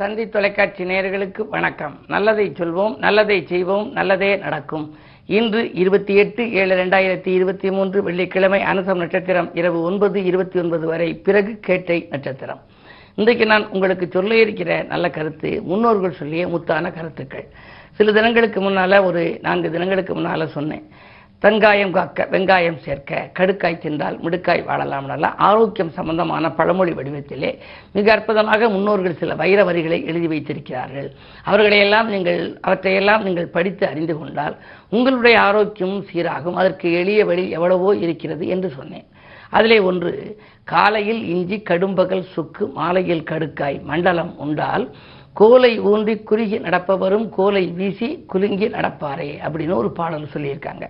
தந்தி தொலைக்காட்சி நேயர்களுக்கு வணக்கம். நல்லதை சொல்வோம் நல்லதை செய்வோம் நல்லதே நடக்கும். இன்று இருபத்தி எட்டு ஏழு ரெண்டாயிரத்தி இருபத்தி மூன்று வெள்ளிக்கிழமை அனுசம் நட்சத்திரம் இரவு ஒன்பது இருபத்தி ஒன்பது வரை பிறகு கேட்டை நட்சத்திரம். இன்றைக்கு நான் உங்களுக்கு சொல்ல இருக்கிற நல்ல கருத்து முன்னோர்கள் சொல்லிய முத்தான கருத்துக்கள். சில தினங்களுக்கு முன்னால ஒரு நான்கு தினங்களுக்கு முன்னால சொன்னேன். தங்காயம் காக்க வெங்காயம் சேர்க்க கடுக்காய் தின்றால் மிடுக்காய் வாழலாம் நல்ல. ஆரோக்கியம் சம்பந்தமான பழமொழி வடிவத்திலே மிக அற்புதமாக முன்னோர்கள் சில வைர வரிகளை எழுதி வைத்திருக்கிறார்கள். அவர்களையெல்லாம் நீங்கள் அவற்றையெல்லாம் நீங்கள் படித்து அறிந்து கொண்டால் உங்களுடைய ஆரோக்கியமும் சீராகும் அதற்கு எளிய வழி எவ்வளவோ இருக்கிறது என்று சொன்னேன். அதிலே ஒன்று காலையில் இஞ்சி கடும்பகல் சுக்கு மாலையில் கடுக்காய் மண்டலம் உண்டால் கோலை ஊன்றி குறுகி நடப்பவரும் கோலை வீசி குலுங்கி நடப்பாரே அப்படின்னு ஒரு பாடல் சொல்லியிருக்காங்க.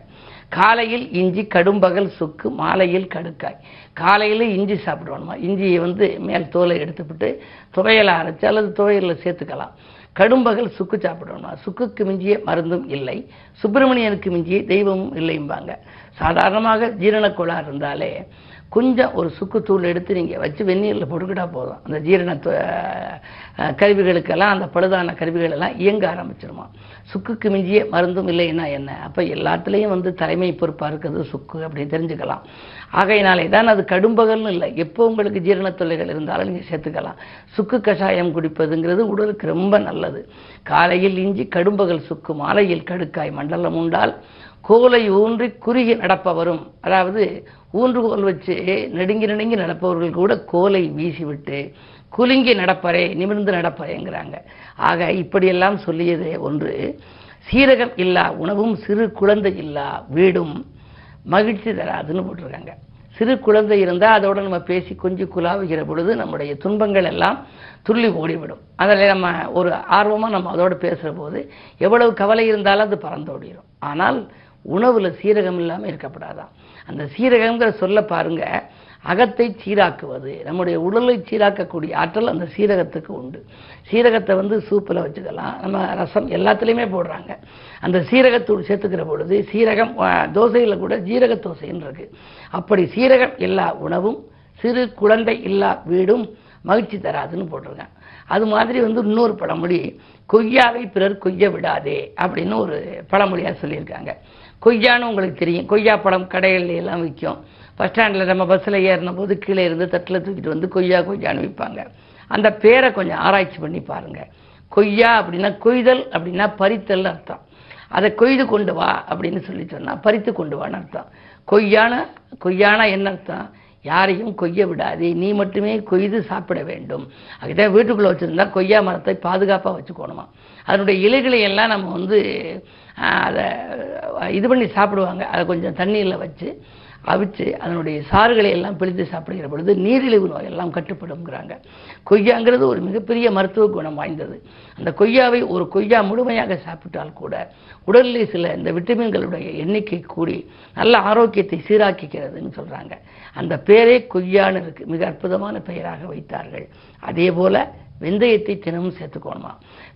காலையில் இஞ்சி கடும்பகல் சுக்கு மாலையில் கடுக்காய். காலையில் இஞ்சி சாப்பிடுவோம்மா இஞ்சியை வந்து மேல் தோலை எடுத்துவிட்டு துவையலை அரைச்சி அல்லது துவையலில் சேர்த்துக்கலாம். கடும்பகல் சுக்கு சாப்பிடணுமா சுக்குக்கு மிஞ்சிய மருந்தும் இல்லை. சுப்பிரமணியனுக்கு மிஞ்சிய தெய்வமும் இல்லைம்பாங்க. சாதாரணமாக ஜீரணக்கோளாறு இருந்தாலே கொஞ்சம் ஒரு சுக்குத்தூள் எடுத்து நீங்கள் வச்சு வெந்நீரில் பொடுக்கிட்டா போதும். அந்த ஜீரண கருவிகளுக்கெல்லாம் அந்த பழுதான கருவிகள் எல்லாம் இயங்க ஆரம்பிச்சிருமா? சுக்குக்கு மிஞ்சிய மருந்தும் இல்லைன்னா என்ன? அப்போ எல்லாத்துலேயும் வந்து தலைமை பொறுப்பாக இருக்கிறது சுக்கு அப்படின்னு தெரிஞ்சுக்கலாம். ஆகையினாலே தான் அது கடும்பகல்னு இல்லை. எப்போ உங்களுக்கு ஜீரண தொல்லைகள் இருந்தாலும் நீங்கள் சேர்த்துக்கலாம். சுக்கு கஷாயம் குடிப்பதுங்கிறது உடலுக்கு ரொம்ப நல்லது. காலையில் இஞ்சி கடும்பகல் சுக்கு மாலையில் கடுக்காய் மண்டலம் உண்டால் கோலை ஊன்றி குறுகி நடப்பவரும் அதாவது ஊன்றுகோல் வச்சு நெடுங்கி நெடுங்கி நடப்பவர்கள் கூட கோலை வீசிவிட்டு குலுங்கி நடப்பரே நிமிர்ந்து நடப்பரேங்கிறாங்க. ஆக இப்படியெல்லாம் சொல்லியது ஒன்று. சீரகம் இல்லா உணவும் சிறு குழந்தை இல்லா வீடும் மகிழ்ச்சி தராதுன்னு போட்டிருக்காங்க. சிறு குழந்தை இருந்தால் அதோடு நம்ம பேசி கொஞ்சம் குலாவுகிற பொழுது நம்முடைய துன்பங்கள் எல்லாம் துள்ளி ஓடிவிடும். அதில் நம்ம ஒரு ஆர்வமாக நம்ம அதோடு பேசுகிற போது எவ்வளவு கவலை இருந்தாலும் அது பறந்தோடிடும் ஆனால் உணவில் சீரகம் இல்லாமல் இருக்கப்படாதான் அந்த சீரகங்கிற சொல்ல பாருங்க அகத்தை சீராக்குவது நம்முடைய உடலை சீராக்கக்கூடிய ஆற்றல் அந்த சீரகத்துக்கு உண்டு. சீரகத்தை வந்து சூப்பில் வச்சுக்கலாம். நம்ம ரசம் எல்லாத்துலேயுமே போடுறாங்க. அந்த சீரகத்தூள் சேர்த்துக்கிற பொழுது சீரகம் தோசையில் கூட ஜீரக தோசைன்னு இருக்கு. அப்படி சீரகம் எல்லா உணவும் சிறு குழந்தை இல்லா வீடும் மகிழ்ச்சி தராதுன்னு போட்டிருக்கேன் அது மாதிரி வந்து இன்னொரு பழமொழி கொய்யாவை பிறர் கொய்ய விடாதே அப்படின்னு ஒரு பழமொழியாக சொல்லியிருக்காங்க. கொய்யான்னு உங்களுக்கு தெரியும். கொய்யா பழம் கடைகள்ல எல்லாம் விற்கும் பஸ் ஸ்டாண்டில் நம்ம பஸ்ஸில் ஏறின போது கீழே இருந்து தட்டில் தூக்கிட்டு வந்து கொய்யா கொய்யான்னு விற்பாங்க அந்த பேரை கொஞ்சம் ஆராய்ச்சி பண்ணி பாருங்க. கொய்யா அப்படின்னா கொய்தல் அப்படின்னா பறித்தல் அர்த்தம். அதை கொய்து கொண்டு வா அப்படின்னு சொல்லி சொன்னால் பறித்து கொண்டு வான்னு அர்த்தம். கொய்யான கொய்யானா என்ன அர்த்தம்? யாரையும் கொய்ய விடாதே. நீ மட்டுமே கொய்து சாப்பிட வேண்டும். அதுதான் வீட்டுக்குள்ளே வச்சுருந்தா கொய்யா மரத்தை பாதுகாப்பாக வச்சுக்கணுமா. அதனுடைய இலைகளை எல்லாம் நம்ம வந்து அதை இது பண்ணி சாப்பிடுவாங்க. அதை கொஞ்சம் தண்ணியில் வச்சு அவிச்சு அதனுடைய சாறுகளை எல்லாம் பிழித்து சாப்பிடுகிற பொழுது நீரிழிவு நோய் எல்லாம் கட்டுப்படுங்கிறாங்க கொய்யாங்கிறது ஒரு மிகப்பெரிய மருத்துவ குணம் வாய்ந்தது. அந்த கொய்யாவை ஒரு கொய்யா முழுமையாக சாப்பிட்டால் கூட உடலில் சில இந்த விட்டமின்களுடைய எண்ணிக்கை கூடி நல்ல ஆரோக்கியத்தை சீராக்கிக்கிறதுன்னு சொல்கிறாங்க அந்த பேரே கொய்யான்னு இருக்கு. மிக அற்புதமான பெயராக வைத்தார்கள். அதே போல வெந்தயத்தை தினமும் சேர்த்துக்கோணுமா?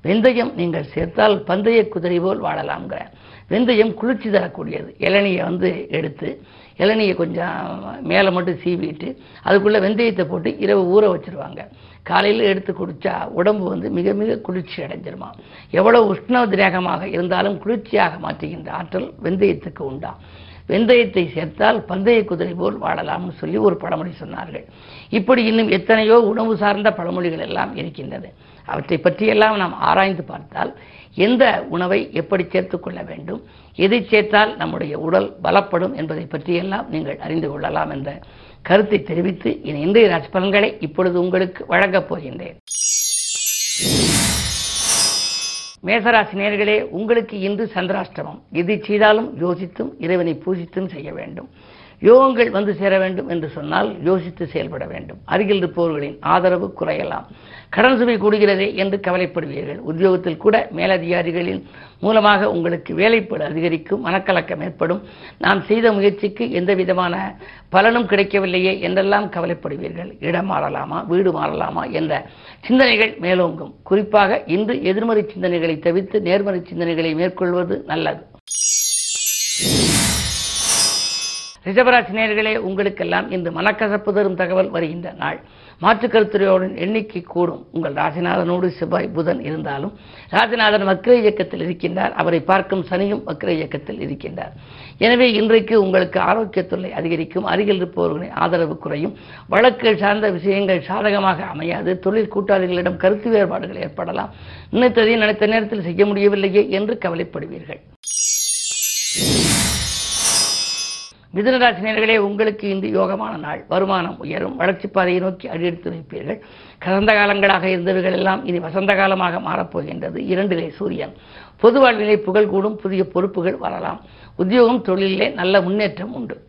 வெந்தயம் நீங்கள் சேர்த்தால் பந்தய குதிரை போல் வாழலாம்ங்கிற. வெந்தயம் குளிர்ச்சி தரக்கூடியது. இளநியை வந்து எடுத்து இளநியை கொஞ்சம் மேலே மட்டும் சீவிட்டு அதுக்குள்ளே வெந்தயத்தை போட்டு இரவு ஊற வச்சிருவாங்க. காலையில் எடுத்து குடித்தா உடம்பு வந்து மிக மிக குளிர்ச்சி அடைஞ்சிருமா? எவ்வளவு உஷ்ண திரேகமாக இருந்தாலும் குளிர்ச்சியாக மாற்றுகின்ற ஆற்றல் வெந்தயத்துக்கு உண்டா? வெந்தயத்தை சேர்த்தால் பந்தய குதிரை போல் வாழலாம்னு சொல்லி ஒரு பழமொழி சொன்னார்கள். இப்படி இன்னும் எத்தனையோ உணவு சார்ந்த பழமொழிகள் எல்லாம் இருக்கின்றது. அவற்றை பற்றியெல்லாம் நாம் ஆராய்ந்து பார்த்தால் எந்த உணவை எப்படி சேர்த்துக்கொள்ள வேண்டும் எதை சேர்த்தால் நம்முடைய உடல் பலப்படும் என்பதை பற்றியெல்லாம் நீங்கள் அறிந்து கொள்ளலாம் என்ற கருத்தை தெரிவித்து இனி இன்றைய ராசி பலன்களை இப்பொழுது உங்களுக்கு வழங்கப் போகின்றேன். மேசராசி நேர்களே உங்களுக்கு இன்று சந்திராஷ்டமம். எது செய்தாலும் யோசித்தும் இறைவனை பூஜித்தும் செய்ய வேண்டும். யோகங்கள் வந்து சேர வேண்டும் என்று சொன்னால் யோசித்து செயல்பட வேண்டும். அருகில் இருப்பவர்களின் ஆதரவு குறையலாம். கடன் சுமை கூடுகிறதே என்று கவலைப்படுவீர்கள். உத்தியோகத்தில் கூட மேலதிகாரிகளின் மூலமாக உங்களுக்கு வேலைப்படு அதிகரிக்கும் மனக்கலக்கம் ஏற்படும். நாம் செய்த முயற்சிக்கு எந்த விதமான பலனும் கிடைக்கவில்லையே என்றெல்லாம் கவலைப்படுவீர்கள். இடம் மாறலாமா வீடு மாறலாமா என்ற சிந்தனைகள் மேலோங்கும். குறிப்பாக இன்று எதிர்மறை சிந்தனைகளை தவிர்த்து நேர்மறை சிந்தனைகளை மேற்கொள்வது நல்லது. ரிஷபராசி நேர்களே உங்களுக்கெல்லாம் இன்று மனக்கசப்பு தரும் தகவல் வருகின்ற நாள். மாற்றுக்கருத்துறையோரின் எண்ணிக்கை கூடும். உங்கள் ராசிநாதனோடு செவ்வாய் புதன் இருந்தாலும் ராசிநாதன் வக்ர இயக்கத்தில் இருக்கின்றார். அவரை பார்க்கும் சனியும் வக்ர இயக்கத்தில் இருக்கின்றார். எனவே இன்றைக்கு உங்களுக்கு ஆரோக்கிய தொல்லை அதிகரிக்கும். அருகில் இருப்பவர்களின் ஆதரவு குறையும். வழக்குகள் சார்ந்த விஷயங்கள் சாதகமாக அமையாது. தொழில் கூட்டாளிகளிடம் கருத்து வேறுபாடுகள் ஏற்படலாம். நினைத்ததையும் நினைத்த நேரத்தில் செய்ய முடியவில்லையே என்று கவலைப்படுவீர்கள். மிதுனராசினியர்களே உங்களுக்கு இன்று யோகமான நாள். வருமானம் உயரும். வளர்ச்சி பாதையை நோக்கி அடியெடுத்து வைப்பீர்கள் கடந்த காலங்களாக இருந்தவர்கள் எல்லாம் இனி வசந்த காலமாக மாறப்போகின்றது. இரண்டிலே சூரியன். பொது வாழ்விலே புகழ் கூடும். புதிய பொறுப்புகள் வரலாம். உத்தியோகம் தொழிலிலே நல்ல முன்னேற்றம் உண்டு.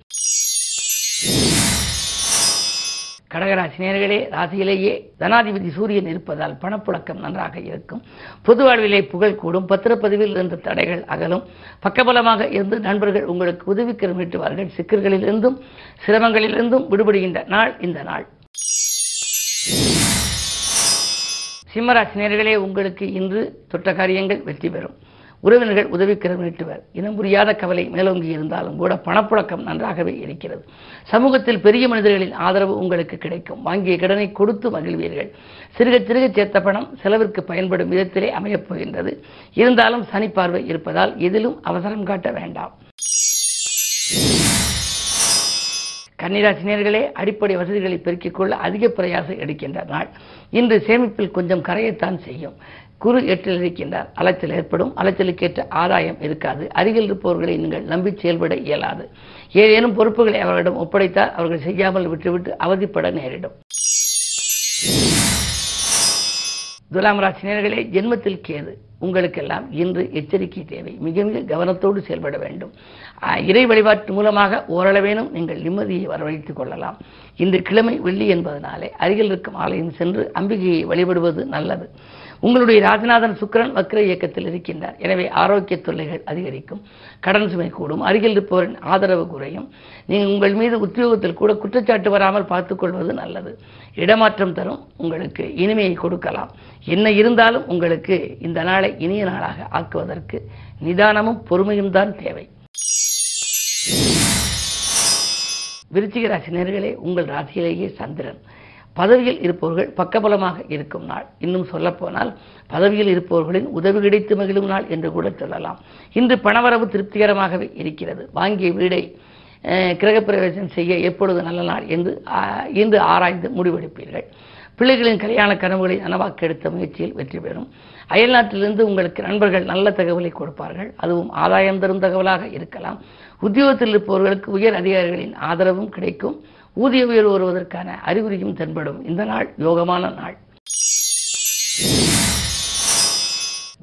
கடகராசினியர்களே ராசியிலேயே தனாதிபதி சூரியன் இருப்பதால் பணப்புழக்கம் நன்றாக இருக்கும். பொது வாழ்விலே புகழ் கூடும் பத்திரப்பதிவில் இருந்த தடைகள் அகலும். பக்கபலமாக இருந்து நண்பர்கள் உங்களுக்கு உதவி நீட்டுவார்கள். சிக்கல்களிலிருந்தும் சிரமங்களிலிருந்தும் விடுபடுகின்ற நாள் இந்த நாள். சிம்மராசினியர்களே உங்களுக்கு இன்று தொட்ட காரியங்கள் வெற்றி பெறும். உறவினர்கள் உதவி நீட்டுவர். இனம் புரியாத கவலை மேலோங்கி இருந்தாலும் கூட பணப்புழக்கம் நன்றாகவே இருக்கிறது. சமூகத்தில் பெரிய மனிதர்களின் ஆதரவு உங்களுக்கு கிடைக்கும். வாங்கிய கடனை கொடுத்து மகிழ்வீர்கள். சிறுக சிறுக சேர்த்த பணம் செலவிற்கு பயன்படும் விதத்திலே அமையப் போகின்றது. இருந்தாலும் சனி பார்வை இருப்பதால் எதிலும் அவசரம் காட்ட வேண்டாம். கன்னிராசினியர்களே அடிப்படை வசதிகளை பெருக்கிக் கொள்ள அதிக பிரயாசம் எடுக்கின்ற நாள். இன்று சேமிப்பில் கொஞ்சம் கரையத்தான் செய்யும். குரு எட்டில் இருக்கின்றார். அலைச்சல் ஏற்படும். அலைச்சலுக்கேற்ற ஆதாயம் இருக்காது. அருகில் இருப்பவர்களை நீங்கள் நம்பி செயல்பட இயலாது. ஏதேனும் பொறுப்புகளை அவர்களிடம் ஒப்படைத்தால் அவர்கள் செய்யாமல் விட்டுவிட்டு அவதிப்பட நேரிடும். துலாம் ராசினியர்களே ஜென்மத்தில் கேது. உங்களுக்கெல்லாம் இன்று எச்சரிக்கை தேவை. மிக மிக கவனத்தோடு செயல்பட வேண்டும். இறை வழிபாட்டு மூலமாக ஓரளவேனும் நீங்கள் நிம்மதியை வரவழைத்துக் கொள்ளலாம். இன்று கிழமை வெள்ளி என்பதனாலே அருகில் இருக்கும் ஆலயம் சென்று அம்பிகையை வழிபடுவது நல்லது. உங்களுடைய ராஜநாதன் சுக்கிரன் வக்ர இயக்கத்தில் இருக்கின்றார். எனவே ஆரோக்கிய தொல்லைகள் அதிகரிக்கும் கடன் சுமை கூடும் அருகில் இருப்பவரின் ஆதரவு குறையும். நீங்கள் உங்கள் மீது உத்தியோகத்தில் கூட குற்றச்சாட்டு வராமல் பார்த்துக்கொள்வது நல்லது. இடமாற்றம் தரும் உங்களுக்கு இனிமையை கொடுக்கலாம். என்ன இருந்தாலும் உங்களுக்கு இந்த நாளை இனிய நாளாக ஆக்குவதற்கு நிதானமும் பொறுமையும் தான் தேவை. விருச்சிக ராசி நேர்களே உங்கள் ராசியிலேயே சந்திரன். பதவியில் இருப்பவர்கள் பக்கபலமாக இருக்கும் நாள். இன்னும் சொல்லப்போனால் பதவியில் இருப்பவர்களின் உதவி கிடைத்து மகிழும் நாள் என்று கூட சொல்லலாம். இன்று பணவரவு திருப்திகரமாகவே இருக்கிறது. வாங்கிய வீடை கிரகப்பிரவேசம் செய்ய எப்பொழுது நல்ல நாள் என்று இன்று ஆராய்ந்து முடிவெடுப்பீர்கள். பிள்ளைகளின் கல்யாண கனவுகளை நனவாக்க எடுத்த முயற்சியில் வெற்றி பெறும். அயல்நாட்டிலிருந்து உங்களுக்கு நண்பர்கள் நல்ல தகவலை கொடுப்பார்கள். அதுவும் ஆதாயம் தரும் தகவலாக இருக்கலாம். உத்தியோகத்தில் இருப்பவர்களுக்கு உயர் அதிகாரிகளின் ஆதரவும் கிடைக்கும். ஊதிய உயர்வு வருவதற்கான அறிகுறியும் தென்படும். இந்த நாள் யோகமான நாள்.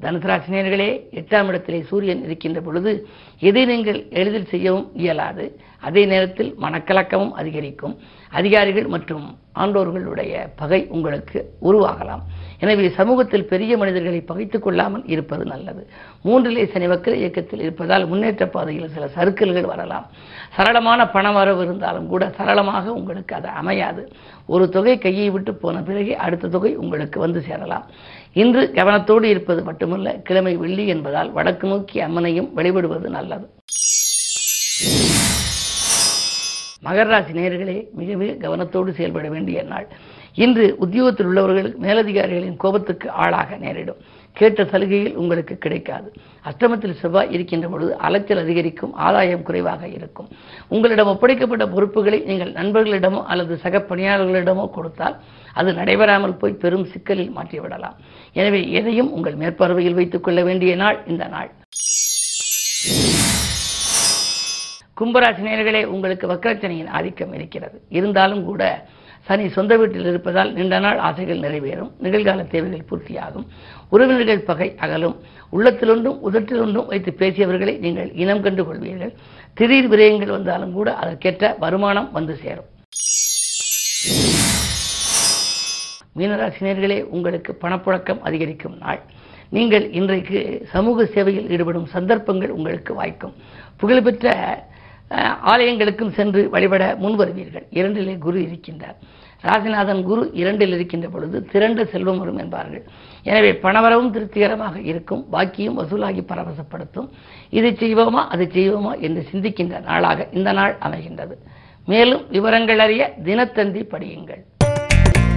தனுசராசினியர்களே எட்டாம் இடத்திலே சூரியன் இருக்கின்ற பொழுது எதை நீங்கள் எளிதில் செய்யவும் இயலாது. அதே நேரத்தில் மனக்கலக்கமும் அதிகரிக்கும். அதிகாரிகள் மற்றும் ஆண்டோர்களுடைய பகை உங்களுக்கு உருவாகலாம். எனவே சமூகத்தில் பெரிய மனிதர்களை பகைத்துக் கொள்ளாமல் இருப்பது நல்லது. மூன்றிலே சனி வக்கர இயக்கத்தில் இருப்பதால் முன்னேற்ற பாதையில் சில சறுக்கல்கள் வரலாம். சரளமான பண வரவு இருந்தாலும் கூட சரளமாக உங்களுக்கு அது அமையாது. ஒரு தொகை கையை விட்டு போன பிறகு அடுத்த தொகை உங்களுக்கு வந்து சேரலாம். இன்று கவனத்தோடு இருப்பது மட்டுமல்ல கிழமை வெள்ளி என்பதால் வடக்கு நோக்கி அம்மனையும் வழிபடுவது நல்லது. மகர ராசி நேயர்களே மிக மிக கவனத்தோடு செயல்பட வேண்டிய நாள். இன்று உத்தியோகத்தில் உள்ளவர்கள் மேலதிகாரிகளின் கோபத்துக்கு ஆளாக நேரிடும். கேட்ட சலுகையில் உங்களுக்கு கிடைக்காது. அஷ்டமத்தில் செவ்வாய் இருக்கின்ற பொழுது அலைச்சல் அதிகரிக்கும் ஆதாயம் குறைவாக இருக்கும். உங்களிடம் ஒப்படைக்கப்பட்ட பொறுப்புகளை நீங்கள் நண்பர்களிடமோ அல்லது சக பணியாளர்களிடமோ கொடுத்தால் அது நடைபெறாமல் போய் பெரும் சிக்கலில் மாற்றிவிடலாம். எனவே எதையும் உங்கள் மேற்பார்வையில் வைத்துக் கொள்ள வேண்டிய நாள் இந்த நாள். கும்பராசிநேயர்களே உங்களுக்கு வக்கரச்சனையின் ஆதிக்கம் இருக்கிறது. இருந்தாலும் கூட சனி சொந்த வீட்டில் இருப்பதால் நீண்ட நாள் ஆசைகள் நிறைவேறும் நிகழ்கால தேவைகள் பூர்த்தியாகும் உறவினர்கள் பகை அகலும் உள்ளத்திலொன்றும் உதட்டிலொன்றும் வைத்து பேசியவர்களை நீங்கள் இனம் கண்டு கொள்வீர்கள். திடீர் விரயங்கள் வந்தாலும் கூட அதற்கேற்ற வருமானம் வந்து சேரும். மீனராசினியர்களே உங்களுக்கு பணப்புழக்கம் அதிகரிக்கும் நாள். நீங்கள் இன்றைக்கு சமூக சேவையில் ஈடுபடும் சந்தர்ப்பங்கள் உங்களுக்கு வாய்க்கும். புகழ்பெற்ற ஆலயங்களுக்கும் சென்று வழிபட முன்வருவீர்கள். இரண்டிலே குரு இருக்கின்றார். ராசிநாதன் குரு இரண்டில் இருக்கின்ற பொழுது திரண்ட செல்வம் வரும் என்பார்கள். எனவே பணவரவும் திருப்திகரமாக இருக்கும். பாக்கியும் வசூலாகி பரவசப்படுத்தும். இதை செய்வோமா அதை செய்வோமா என்று சிந்திக்கின்ற நாளாக இந்த நாள் அமைகின்றது. மேலும் விவரங்கள் அறிய தினத்தந்தி படியுங்கள்.